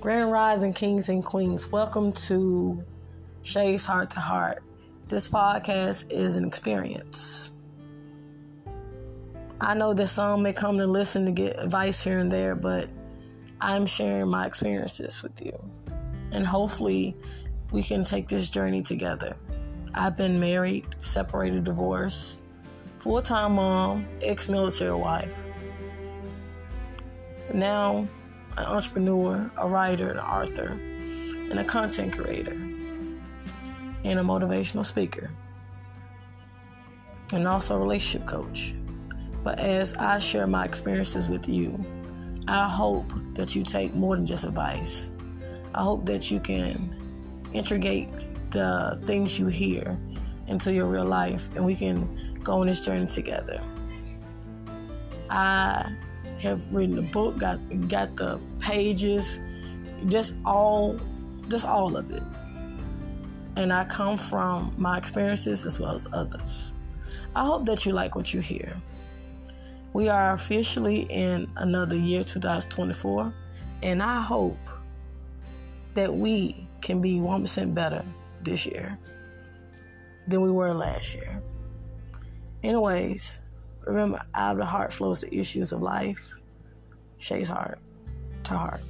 Grand Rising Kings and Queens, welcome to Shay's Heart to Heart. This podcast is an experience. I know that some may come to listen to get advice here and there, but I'm sharing my experiences with you. And hopefully, we can take this journey together. I've been married, separated, divorced, full time mom, ex military wife. Now, an entrepreneur, a writer, an author, and a content creator, and a motivational speaker, and also a relationship coach. But as I share my experiences with you, I hope that you take more than just advice. I hope that you can integrate the things you hear into your real life and we can go on this journey together. I have written the book, got got the pages, just all just all of it. And I come from my experiences as well as others. I hope that you like what you hear. We are officially in another year, 2024, and I hope that we can be 1% better this year than we were last year. Anyways, remember, out of the heart flows the issues of life. Shay's heart to heart.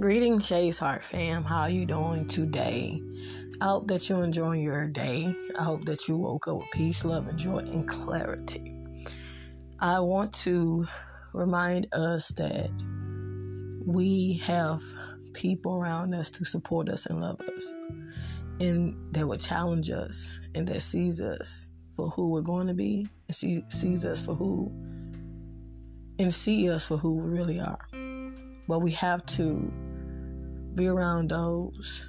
Greetings, Shay's Heart fam. How are you doing today? I hope that you're enjoying your day. I hope that you woke up with peace, love, and joy, and clarity. I want to remind us that we have people around us to support us and love us, and that will challenge us and that sees us for who we're going to be and see, sees us for who and see us for who we really are. But we have to be around those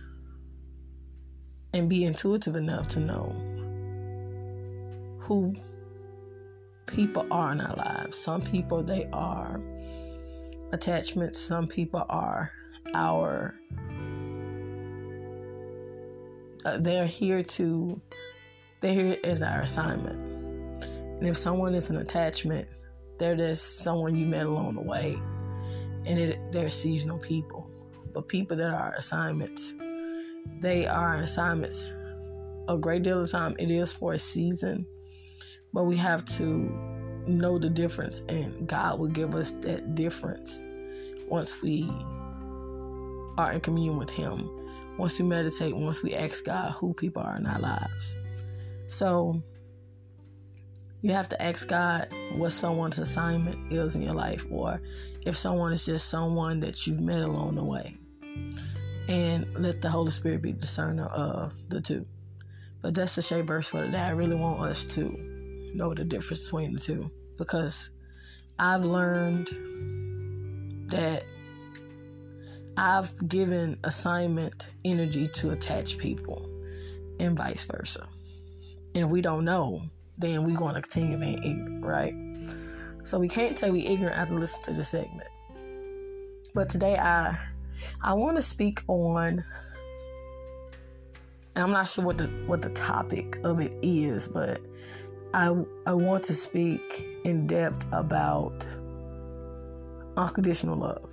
and be intuitive enough to know who people are in our lives. Some people, they are attachments, some people are our. Uh, they're here to, they're here as our assignment. And if someone is an attachment, they're just someone you met along the way. And it, they're seasonal people. But people that are assignments, they are assignments. A great deal of time, it is for a season, but we have to know the difference, and God will give us that difference once we are in communion with Him. Once we meditate, once we ask God who people are in our lives. So, you have to ask God what someone's assignment is in your life, or if someone is just someone that you've met along the way and let the Holy Spirit be the discerner of the two. But that's the Shay verse for today. I really want us to know the difference between the two because I've learned that I've given assignment energy to attach people and vice versa. And if we don't know, then we're going to continue being ignorant, right? So we can't say we ignorant after listen to the segment. But today I I want to speak on. I'm not sure what the what the topic of it is, but I I want to speak in depth about unconditional love.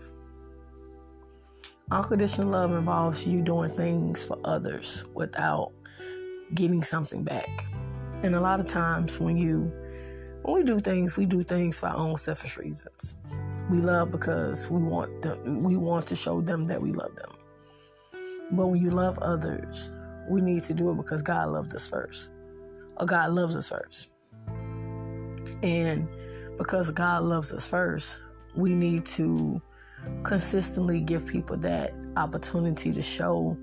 Unconditional love involves you doing things for others without getting something back. And a lot of times when you when we do things, we do things for our own selfish reasons. We love because we want them, we want to show them that we love them. But when you love others, we need to do it because God loved us first. Or God loves us first. And because God loves us first, we need to consistently give people that opportunity to show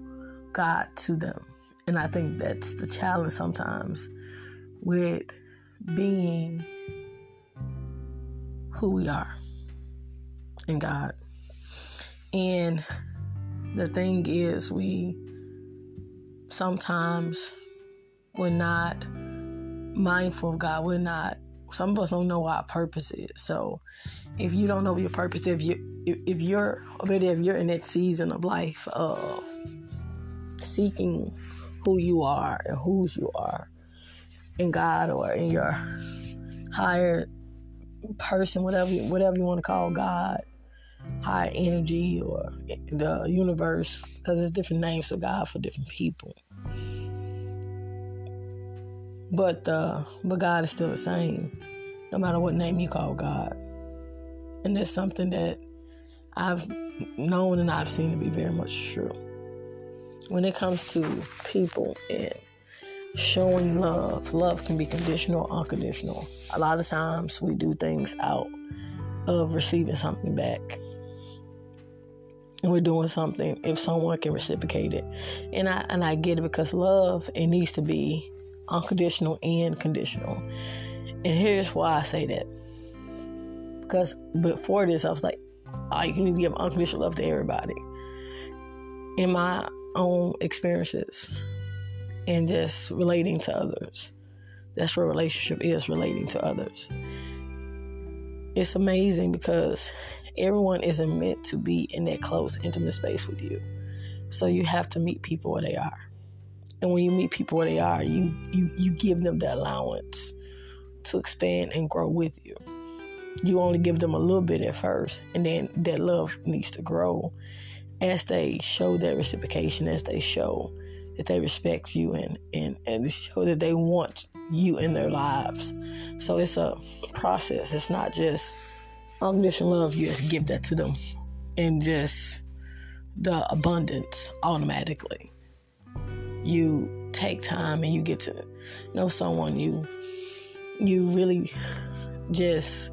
God to them. And I think that's the challenge sometimes with being who we are in God. And the thing is, we sometimes we're not mindful of God. We're not. Some of us don't know what our purpose is. So, if you don't know your purpose, if you if you're already if you're in that season of life, of seeking who you are and whose you are in God or in your higher person, whatever whatever you want to call God, higher energy or the universe, because there's different names for God for different people. But uh, but God is still the same, no matter what name you call God. And that's something that I've known and I've seen to be very much true. When it comes to people and showing love, love can be conditional, or unconditional. A lot of times we do things out of receiving something back. And we're doing something if someone can reciprocate it. And I and I get it because love it needs to be unconditional and conditional. And here's why I say that. Because before this, I was like, oh, you need to give unconditional love to everybody. In my own experiences and just relating to others, that's what relationship is relating to others. It's amazing because everyone isn't meant to be in that close, intimate space with you. So you have to meet people where they are. And when you meet people where they are, you you you give them the allowance to expand and grow with you. You only give them a little bit at first, and then that love needs to grow as they show their reciprocation, as they show that they respect you and and and show that they want you in their lives. So it's a process. It's not just unconditional love. You just give that to them, and just the abundance automatically you take time and you get to know someone you you really just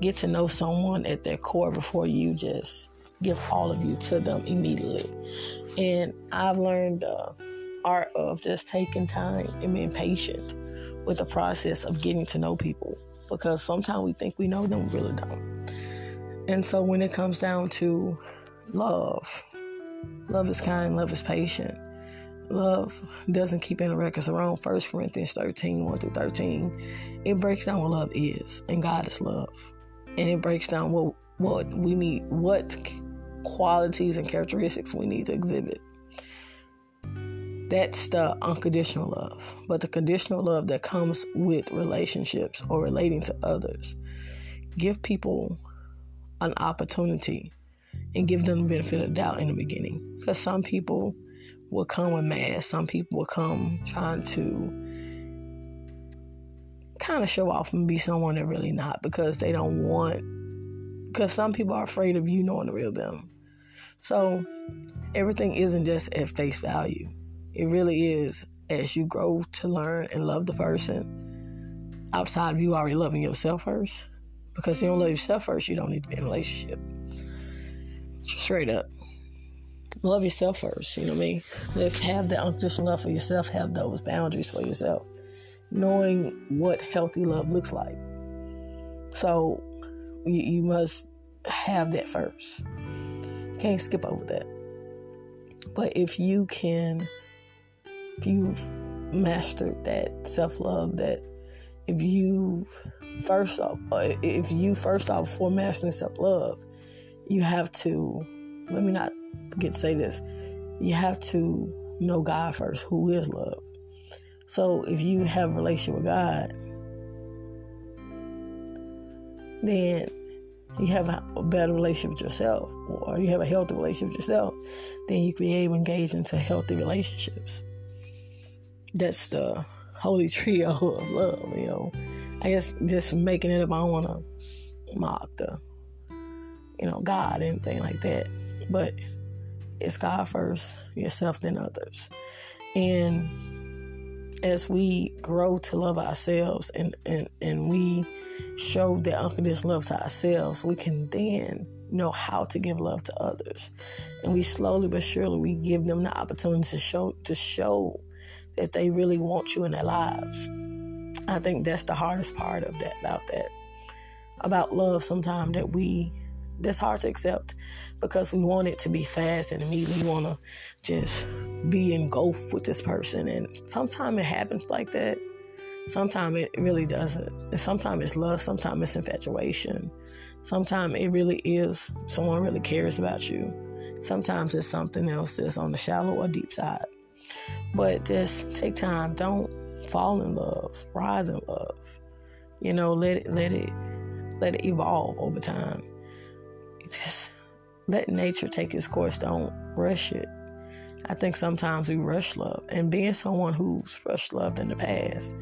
get to know someone at their core before you just give all of you to them immediately. And i've learned the art of just taking time and being patient with the process of getting to know people because sometimes we think we know them we really don't. And so when it comes down to love love is kind love is patient love doesn't keep any records around 1 Corinthians 13, 1 through 13. It breaks down what love is, and God is love. And it breaks down what what we need, what qualities and characteristics we need to exhibit. That's the unconditional love. But the conditional love that comes with relationships or relating to others. Give people an opportunity and give them the benefit of doubt in the beginning. Because some people will come with masks. Some people will come trying to kind of show off and be someone they're really not because they don't want, because some people are afraid of you knowing the real them. So everything isn't just at face value. It really is as you grow to learn and love the person outside of you already loving yourself first. Because you don't love yourself first, you don't need to be in a relationship. Straight up love yourself first. You know what I mean? Let's have that unconditional love for yourself. Have those boundaries for yourself. Knowing what healthy love looks like. So you, you must have that first. can't skip over that. But if you can, if you've mastered that self love, that if you first off, uh, if you first off before mastering self love, you have to let me not forget to say this. You have to know God first, who is love. So if you have a relationship with God, then you have a better relationship with yourself, or you have a healthy relationship with yourself, then you can be able to engage into healthy relationships. That's the holy trio of love, you know. I guess just making it up, I don't want to mock the, you know, God, anything like that. But it's God first, yourself, then others. And as we grow to love ourselves and, and, and we show that unconditional love to ourselves, we can then know how to give love to others. And we slowly but surely we give them the opportunity to show to show that they really want you in their lives. I think that's the hardest part of that about that. About love sometimes that we that's hard to accept because we want it to be fast and immediately want to just be engulfed with this person. And sometimes it happens like that. Sometimes it really doesn't. And sometimes it's love, sometimes it's infatuation. Sometimes it really is someone really cares about you. Sometimes it's something else that's on the shallow or deep side. But just take time. Don't fall in love. Rise in love. You know, let it let it let it evolve over time. Just let nature take its course. Don't rush it. I think sometimes we rush love, and being someone who's rushed love in the past,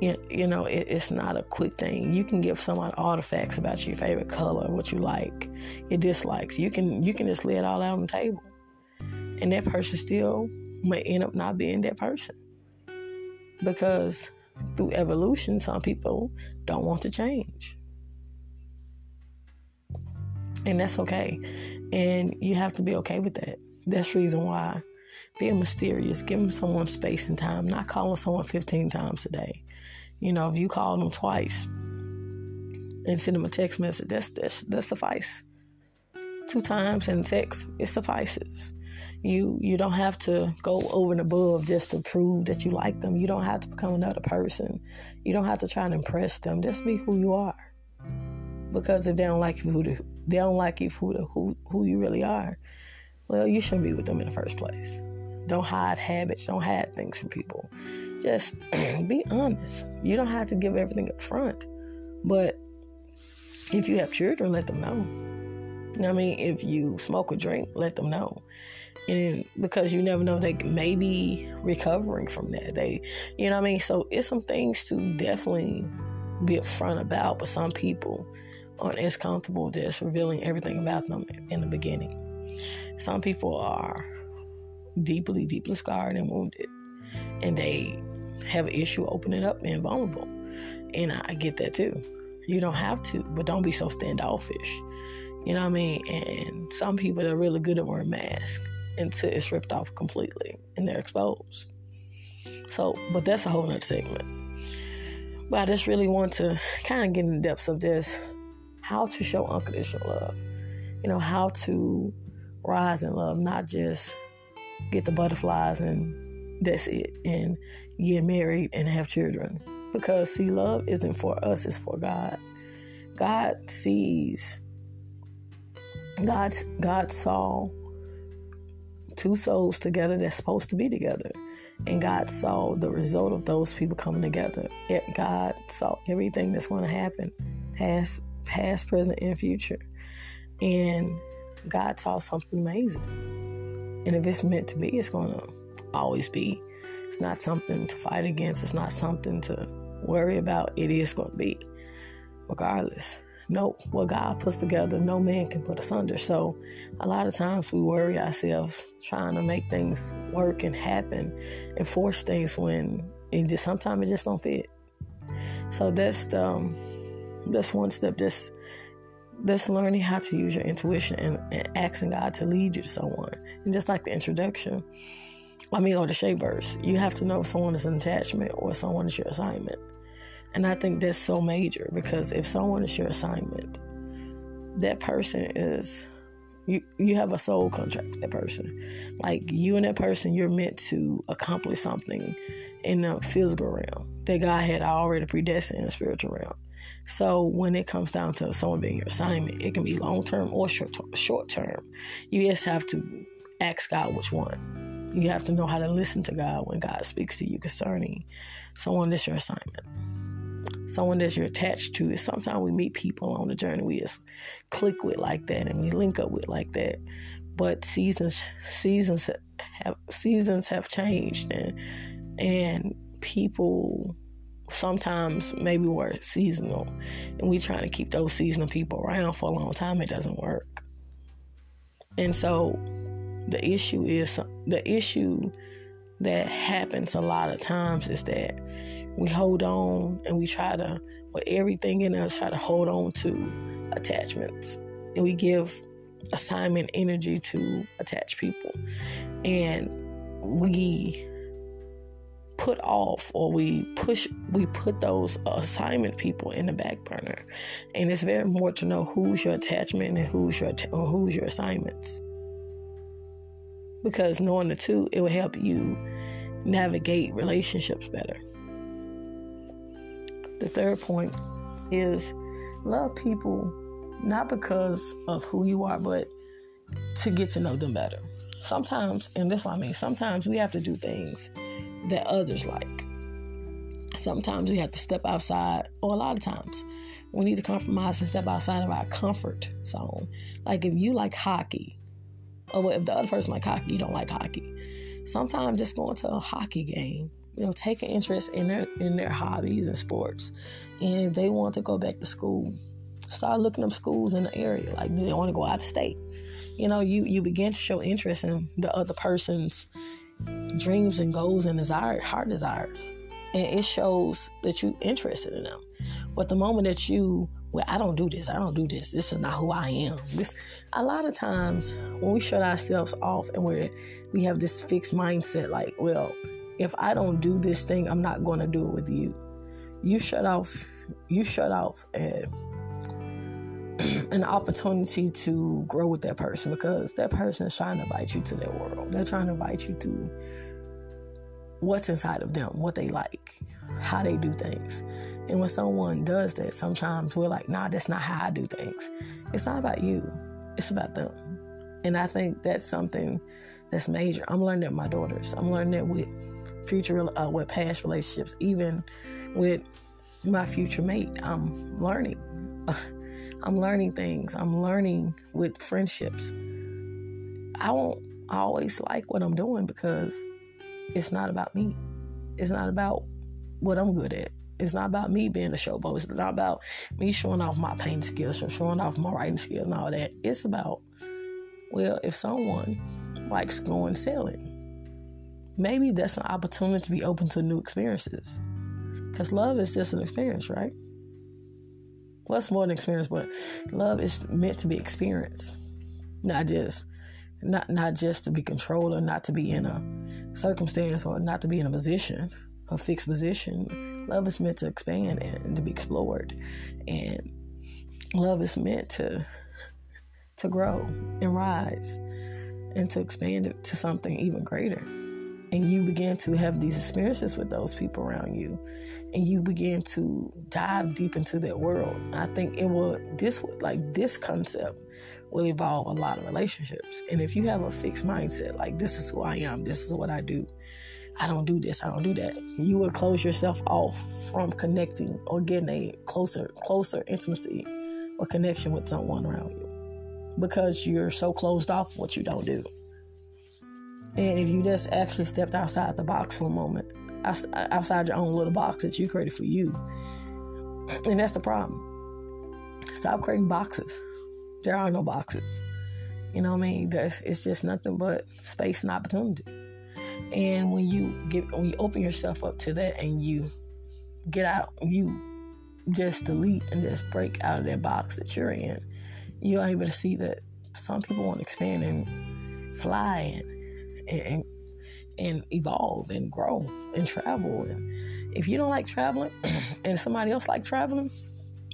you, you know, it, it's not a quick thing. You can give someone artifacts about your favorite color, what you like, your dislikes. You can you can just lay it all out on the table, and that person still may end up not being that person because through evolution, some people don't want to change. And that's okay. And you have to be okay with that. That's the reason why being mysterious, giving someone space and time, not calling someone 15 times a day. You know, if you call them twice and send them a text message, that's that's that suffice. Two times in text, it suffices. You you don't have to go over and above just to prove that you like them. You don't have to become another person. You don't have to try and impress them. Just be who you are. Because if they don't like you who the, they don't like you the, who who you really are, well, you shouldn't be with them in the first place. Don't hide habits. Don't hide things from people. Just be honest. You don't have to give everything up front. But if you have children, let them know. You know what I mean? If you smoke or drink, let them know. And because you never know, they may be recovering from that. They, you know what I mean? So it's some things to definitely be upfront about, but some people aren't as comfortable just revealing everything about them in the beginning. Some people are deeply, deeply scarred and wounded, and they have an issue opening up and vulnerable. And I get that too. You don't have to, but don't be so standoffish. You know what I mean? And some people are really good at wearing masks until it's ripped off completely and they're exposed. So, but that's a whole nother segment. But I just really want to kind of get in the depths of this how to show unconditional love. You know, how to rise in love, not just get the butterflies and that's it, and get married and have children. Because see, love isn't for us, it's for God. God sees God God saw two souls together that's supposed to be together. And God saw the result of those people coming together. God saw everything that's going to happen, past, past, present, and future. And God saw something amazing. And if it's meant to be, it's going to always be. It's not something to fight against, it's not something to worry about. It is going to be, regardless. No, what God puts together, no man can put asunder. So, a lot of times we worry ourselves trying to make things work and happen and force things when it just sometimes it just don't fit. So that's the, um, that's one step. Just that's learning how to use your intuition and, and, asking God to lead you to someone. And just like the introduction, I mean, or the Shay verse, you have to know if someone is an attachment or someone is your assignment. And I think that's so major because if someone is your assignment, that person is you you have a soul contract with that person. Like you and that person, you're meant to accomplish something in the physical realm that God had already predestined in the spiritual realm. So when it comes down to someone being your assignment, it can be long term or short short term. You just have to ask God which one. You have to know how to listen to God when God speaks to you concerning someone that's your assignment. Someone that you're attached to is sometimes we meet people on the journey we just click with like that and we link up with like that. But seasons seasons have seasons have changed and and people sometimes maybe we're seasonal and we trying to keep those seasonal people around for a long time it doesn't work. And so the issue is the issue that happens a lot of times is that we hold on and we try to with everything in us try to hold on to attachments. And we give assignment energy to attach people. And we put off or we push we put those assignment people in the back burner. And it's very important to know who's your attachment and who's your or who's your assignments. Because knowing the two it will help you navigate relationships better. The third point is love people not because of who you are but to get to know them better. Sometimes, and this is what I mean, sometimes we have to do things that others like. Sometimes we have to step outside, or a lot of times we need to compromise and step outside of our comfort zone. Like if you like hockey, or if the other person like hockey, you don't like hockey. Sometimes just going to a hockey game, you know, take an interest in their in their hobbies and sports. And if they want to go back to school, start looking up schools in the area. Like do they want to go out of state? You know, you you begin to show interest in the other person's dreams and goals and desire heart desires. And it shows that you're interested in them. But the moment that you, well, I don't do this, I don't do this, this is not who I am. This, a lot of times when we shut ourselves off and we're we have this fixed mindset, like, well, if I don't do this thing, I'm not going to do it with you. You shut off, you shut off a, an opportunity to grow with that person because that person is trying to invite you to their world. They're trying to invite you to what's inside of them, what they like, how they do things. And when someone does that, sometimes we're like, nah, that's not how I do things. It's not about you, it's about them. And I think that's something that's major. I'm learning that with my daughters. I'm learning that with future, uh, with past relationships, even with my future mate. I'm learning. I'm learning things. I'm learning with friendships. I won't always like what I'm doing because it's not about me. It's not about what I'm good at. It's not about me being a showboat. It's not about me showing off my painting skills or showing off my writing skills and all that. It's about, well, if someone likes going sailing, maybe that's an opportunity to be open to new experiences. Because love is just an experience, right? Well, it's more than experience, but love is meant to be experienced, not just not not just to be controlled or not to be in a circumstance or not to be in a position, a fixed position. Love is meant to expand and to be explored, and love is meant to to grow and rise and to expand it to something even greater. And you begin to have these experiences with those people around you, and you begin to dive deep into that world. I think it will this would like this concept will evolve a lot of relationships. And if you have a fixed mindset, like this is who I am, this is what I do, I don't do this, I don't do that, you will close yourself off from connecting or getting a closer, closer intimacy or connection with someone around you because you're so closed off what you don't do. And if you just actually stepped outside the box for a moment, outside your own little box that you created for you, and that's the problem. Stop creating boxes there are no boxes. You know what I mean? There's, it's just nothing but space and opportunity. And when you get when you open yourself up to that and you get out, you just delete and just break out of that box that you're in, you're able to see that some people want to expand and fly and and and evolve and grow and travel. And if you don't like traveling and somebody else like traveling,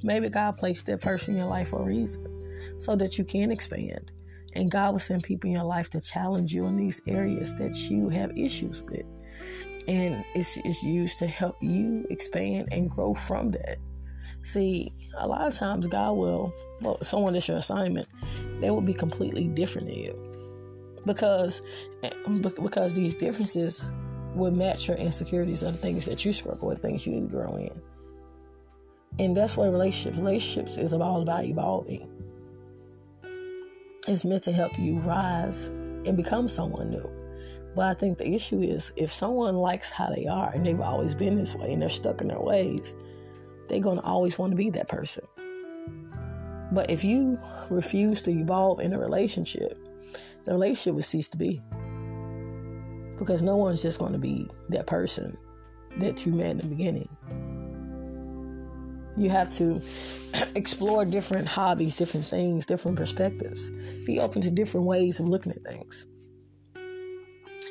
maybe God placed that person in your life for a reason so that you can expand. And God will send people in your life to challenge you in these areas that you have issues with. And it's, it's used to help you expand and grow from that. See, a lot of times God will, well, someone that's your assignment, they will be completely different than you. Because, eh, because these differences will match your insecurities and the things that you struggle with, things you need to grow in. And that's what relationships, relationships is all about evolving. It's meant to help you rise and become someone new. But I think the issue is if someone likes how they are and they've always been this way and they're stuck in their ways, they're going to always want to be that person. But if you refuse to evolve in a relationship, the relationship will cease to be. Because no one's just going to be that person that you met in the beginning. You have to explore different hobbies, different things, different perspectives. Be open to different ways of looking at things.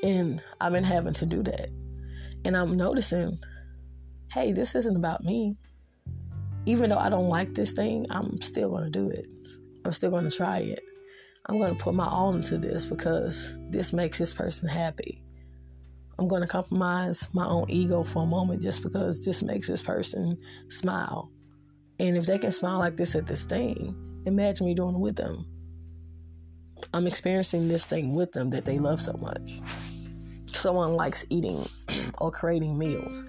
And I've been having to do that. And I'm noticing, hey, this isn't about me. Even though I don't like this thing, I'm still going to do it. I'm still going to try it. I'm going to put my all into this because this makes this person happy. I'm going to compromise my own ego for a moment just because this makes this person smile. And if they can smile like this at this thing, imagine me doing it with them. I'm experiencing this thing with them that they love so much. Someone likes eating or creating meals.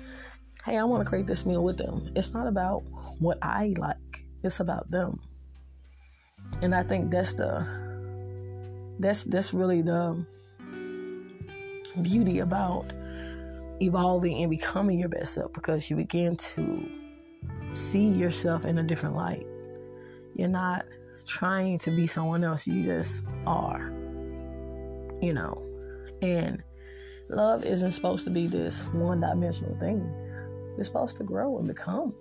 Hey, I want to create this meal with them. It's not about what I like, it's about them. And I think that's the that's that's really the beauty about evolving and becoming your best self because you begin to see yourself in a different light. You're not trying to be someone else, you just are. You know, and love isn't supposed to be this one dimensional thing, it's supposed to grow and become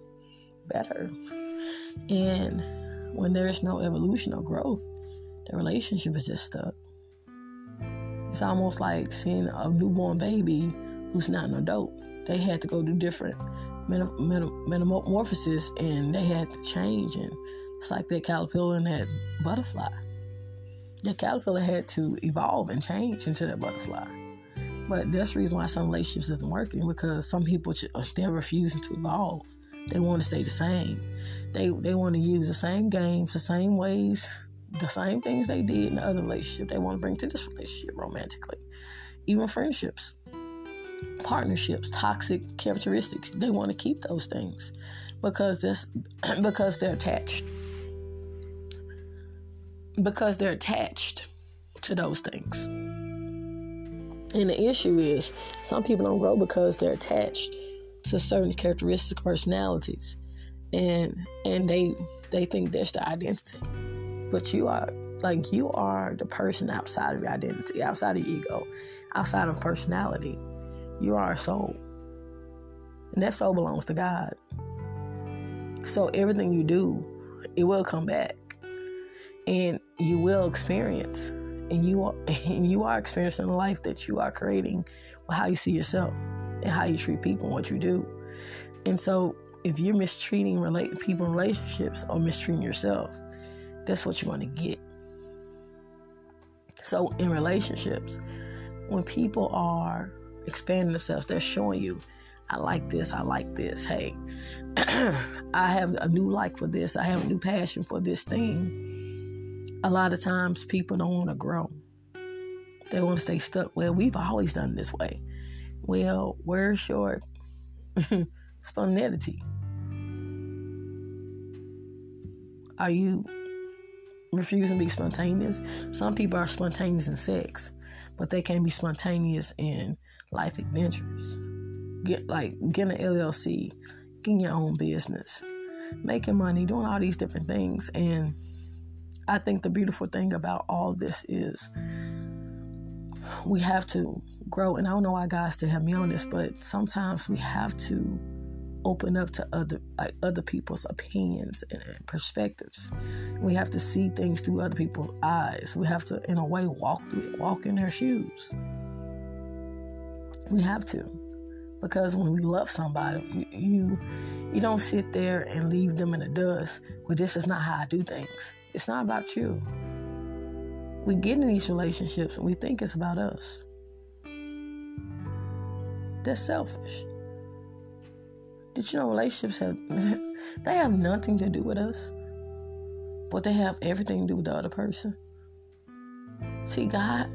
better. And when there's no evolution or growth, the relationship is just stuck. It's almost like seeing a newborn baby who's not an adult. They had to go do different metamorphosis and they had to change. And it's like that caterpillar and that butterfly. The caterpillar had to evolve and change into that butterfly. But that's the reason why some relationships isn't working because some people they're refusing to evolve. They want to stay the same. They they want to use the same games, the same ways, the same things they did in the other relationship. They want to bring to this relationship romantically, even friendships, partnerships, toxic characteristics. They want to keep those things because this because they're attached. Because they're attached to those things. And the issue is some people don't grow because they're attached to certain characteristics, personalities, and and they they think that's the identity. But you are like you are the person outside of your identity, outside of ego, outside of personality. You are a soul. And that soul belongs to God. So everything you do, it will come back. And you will experience. And you are and you are experiencing the life that you are creating with how you see yourself and how you treat people and what you do. And so if you're mistreating relate people in relationships or mistreating yourself, that's what you're going to get. So in relationships, when people are expanding themselves, they're showing you, I like this, I like this. Hey, I have a new like for this, I have a new passion for this thing. A lot of times people don't want to grow. They want to stay stuck. Well, we've always done this way. Well, where's your spontaneity? Are you refusing to be spontaneous? Some people are spontaneous in sex, but they can't be spontaneous in life adventures. Get like getting an LLC, getting your own business, making money, doing all these different things. And I think the beautiful thing about all this is we have to grow. And I don't know why God still have me on this, but sometimes we have to open up to other like other people's opinions and perspectives. We have to see things through other people's eyes. We have to, in a way, walk through walk in their shoes. We have to, because when we love somebody, you you don't sit there and leave them in the dust. Well, this is not how I do things. It's not about you. We get in these relationships and we think it's about us. That's selfish. Did you know relationships have they have nothing to do with us, but they have everything to do with the other person. See, God,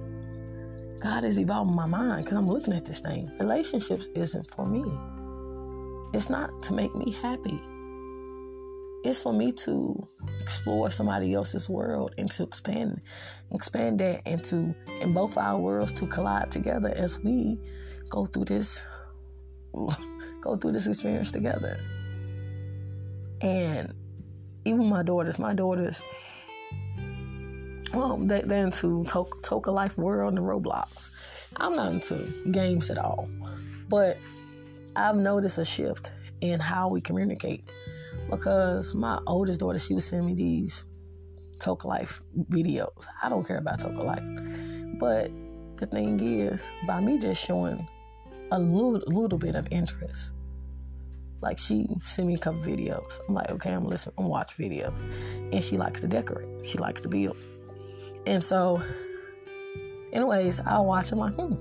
God is evolving my mind because I'm looking at this thing. Relationships isn't for me. It's not to make me happy. It's for me to explore somebody else's world and to expand, expand that into in both our worlds to collide together as we go through this go through this experience together. And even my daughters, my daughters, well, they, are into Toca Life World and Roblox. I'm not into games at all, but I've noticed a shift in how we communicate because my oldest daughter, she was sending me these Toca Life videos. I don't care about Toca Life, but the thing is, by me just showing a little, little bit of interest, like she sent me a couple videos. I'm like, okay, I'm listening, I'm watch videos. And she likes to decorate. She likes to build. And so, anyways, I'll watch. I'm like, hmm.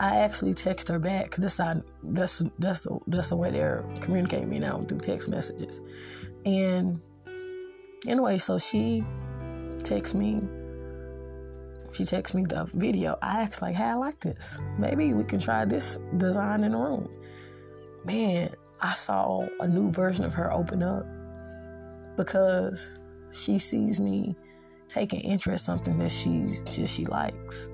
I actually text her back because that's that's that's that's the way they're communicating me now through text messages. And anyway, so she texts me she texts me the video. I asked like, "Hey, I like this. Maybe we can try this design in the room." Man, I saw a new version of her open up because she sees me taking interest in something that she she, she likes.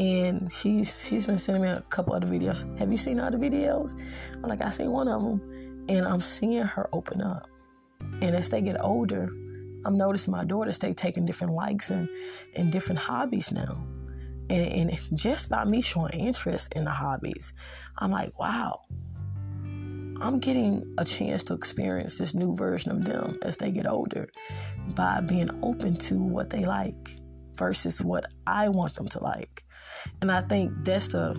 And she she's been sending me a couple other videos. Have you seen other videos? I'm like, I seen one of them, and I'm seeing her open up. And as they get older, I'm noticing my daughters they taking different likes and and different hobbies now. And, and just by me showing interest in the hobbies, I'm like, wow, I'm getting a chance to experience this new version of them as they get older by being open to what they like versus what I want them to like. And I think that's the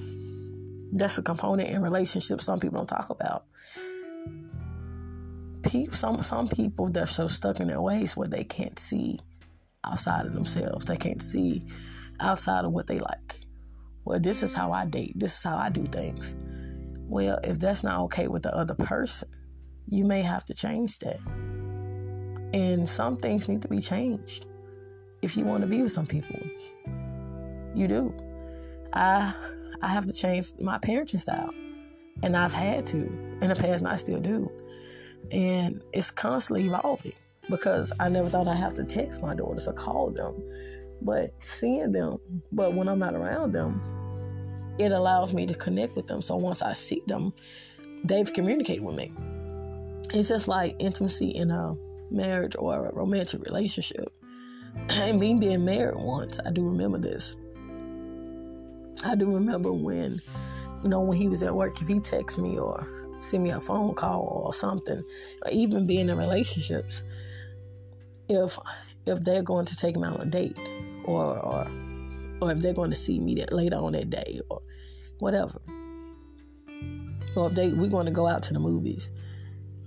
that's a component in relationships some people don't talk about. People, some some people they're so stuck in their ways where they can't see outside of themselves. They can't see outside of what they like. Well, this is how I date. This is how I do things. Well, if that's not okay with the other person, you may have to change that. And some things need to be changed if you want to be with some people. You do. I I have to change my parenting style. And I've had to in the past and I still do. And it's constantly evolving because I never thought I'd have to text my daughters or call them. But seeing them, but when I'm not around them, it allows me to connect with them. So once I see them, they've communicated with me. It's just like intimacy in a marriage or a romantic relationship. And me being married once, I do remember this. I do remember when, you know, when he was at work, if he texts me or send me a phone call or something, or even being in relationships, if if they're going to take me on a date or or or if they're going to see me that later on that day or whatever. Or if they we're going to go out to the movies.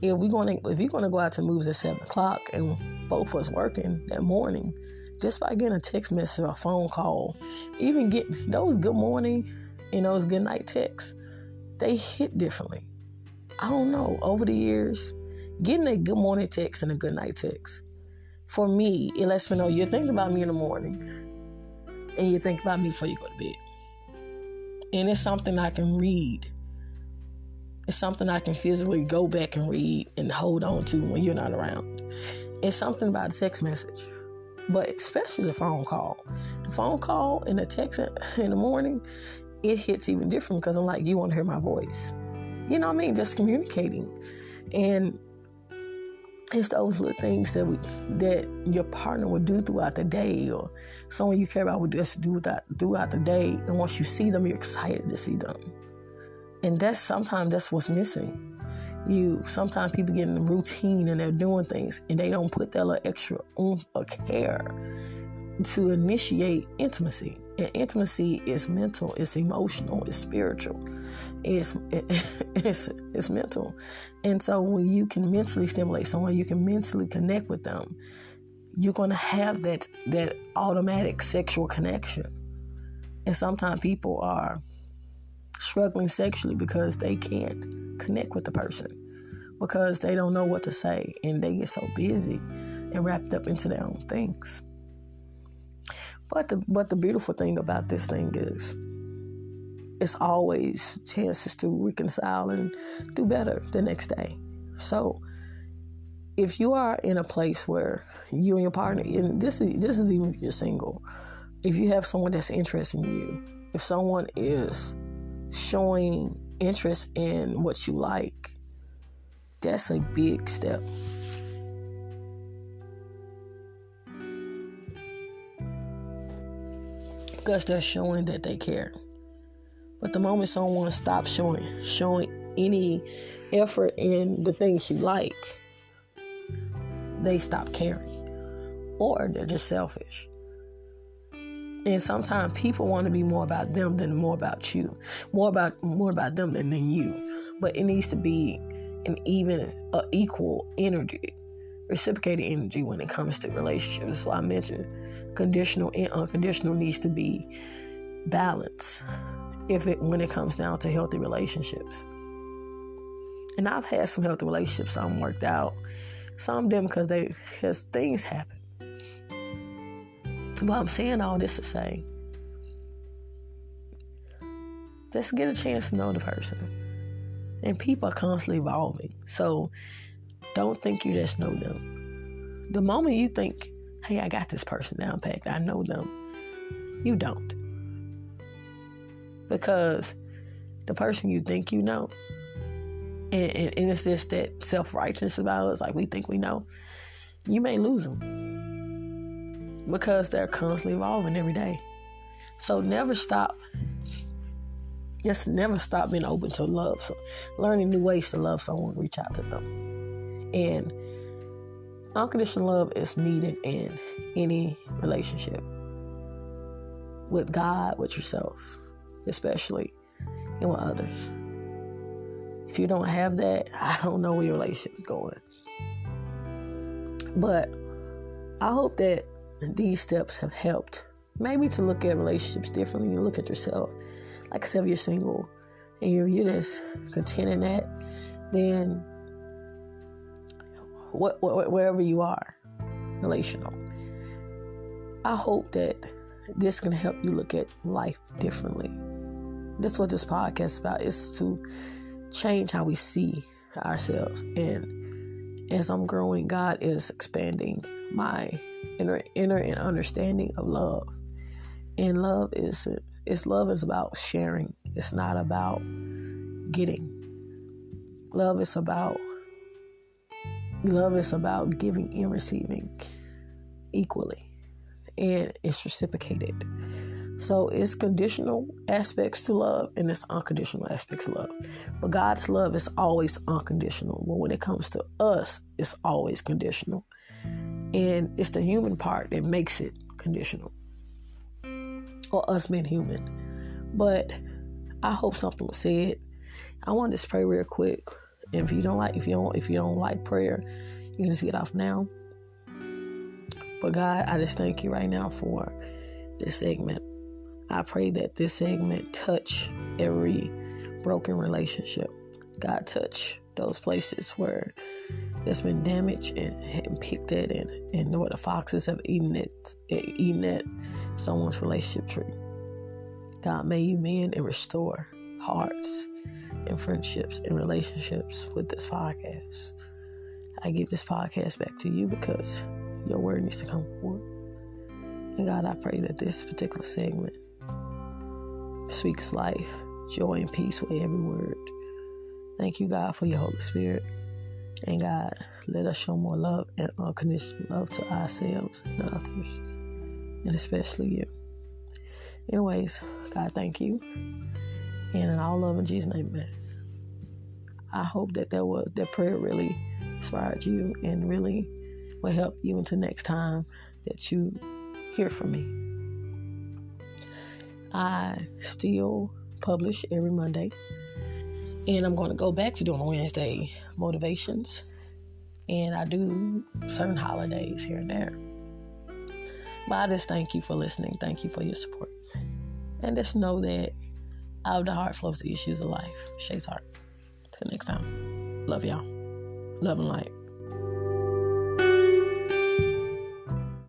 If we're going to if you're going to go out to movies at seven o'clock and both of us working that morning, just by getting a text message or a phone call, even get those good morning and those good night texts, they hit differently. I don't know. Over the years, getting a good morning text and a good night text, for me, it lets me know you're thinking about me in the morning and you think about me before you go to bed. And it's something I can read. It's something I can physically go back and read and hold on to when you're not around. It's something about a text message, but especially the phone call. The phone call and the text in the morning, it hits even different because I'm like, you want to hear my voice. You know what I mean? Just communicating. And it's those little things that we that your partner would do throughout the day or someone you care about would just do that throughout the day. And once you see them you're excited to see them. And that's sometimes that's what's missing. You sometimes people get in the routine and they're doing things and they don't put that little extra oomph of care to initiate intimacy and intimacy is mental it's emotional it's spiritual. It's it's it's mental. And so when you can mentally stimulate someone you can mentally connect with them you're going to have that that automatic sexual connection. And sometimes people are struggling sexually because they can't connect with the person because they don't know what to say and they get so busy and wrapped up into their own things but the but the beautiful thing about this thing is it's always chances to reconcile and do better the next day. So if you are in a place where you and your partner, and this is this is even if you're single, if you have someone that's interested in you, if someone is showing interest in what you like, that's a big step. Because they're showing that they care. But the moment someone stops showing showing any effort in the things you like, they stop caring. Or they're just selfish. And sometimes people want to be more about them than more about you. More about more about them than, than you. But it needs to be an even uh, equal energy, reciprocated energy when it comes to relationships. So I mentioned conditional and unconditional needs to be balanced if it when it comes down to healthy relationships. And I've had some healthy relationships, some worked out, some didn't because they because things happen. But I'm saying all this to say, just get a chance to know the person. And people are constantly evolving. So don't think you just know them. The moment you think, hey, I got this person down packed, I know them, you don't. Because the person you think you know, and, and, and it's just that self righteousness about us, like we think we know, you may lose them because they're constantly evolving every day. So never stop. Just never stop being open to love. So learning new ways to love someone, reach out to them. And unconditional love is needed in any relationship. With God, with yourself, especially, and with others. If you don't have that, I don't know where your relationship is going. But I hope that these steps have helped maybe to look at relationships differently and look at yourself. Like I said, if you're single and you're, you're just content in that, then what, what, wherever you are, relational, I hope that this can help you look at life differently. That's what this podcast is about, is to change how we see ourselves. And as I'm growing, God is expanding my inner inner and understanding of love. And love is it's love is about sharing. It's not about getting. Love is about love is about giving and receiving equally. And it's reciprocated. So it's conditional aspects to love and it's unconditional aspects of love. But God's love is always unconditional. But when it comes to us, it's always conditional. And it's the human part that makes it conditional. Or us being human. But I hope something was said. I want to just pray real quick. If you don't like if you don't if you don't like prayer, you can just get off now. But God, I just thank you right now for this segment. I pray that this segment touch every broken relationship. God touch those places where there's been damaged and, and picked at and, and where the foxes have eaten it eh, eaten at someone's relationship tree. God may you mend and restore hearts and friendships and relationships with this podcast. I give this podcast back to you because your word needs to come forth. And God, I pray that this particular segment speaks life, joy, and peace with every word. Thank you, God, for your Holy Spirit. And God, let us show more love and unconditional love to ourselves and others, and especially you. Anyways, God, thank you. And in all love in Jesus' name, man. I hope that that was that prayer really inspired you and really will help you until next time that you hear from me. I still publish every Monday. And I'm going to go back to doing Wednesday motivations. And I do certain holidays here and there. But I just thank you for listening. Thank you for your support. And just know that out of the heart flows the issues of life. Shay's heart. Till next time. Love y'all. Love and light.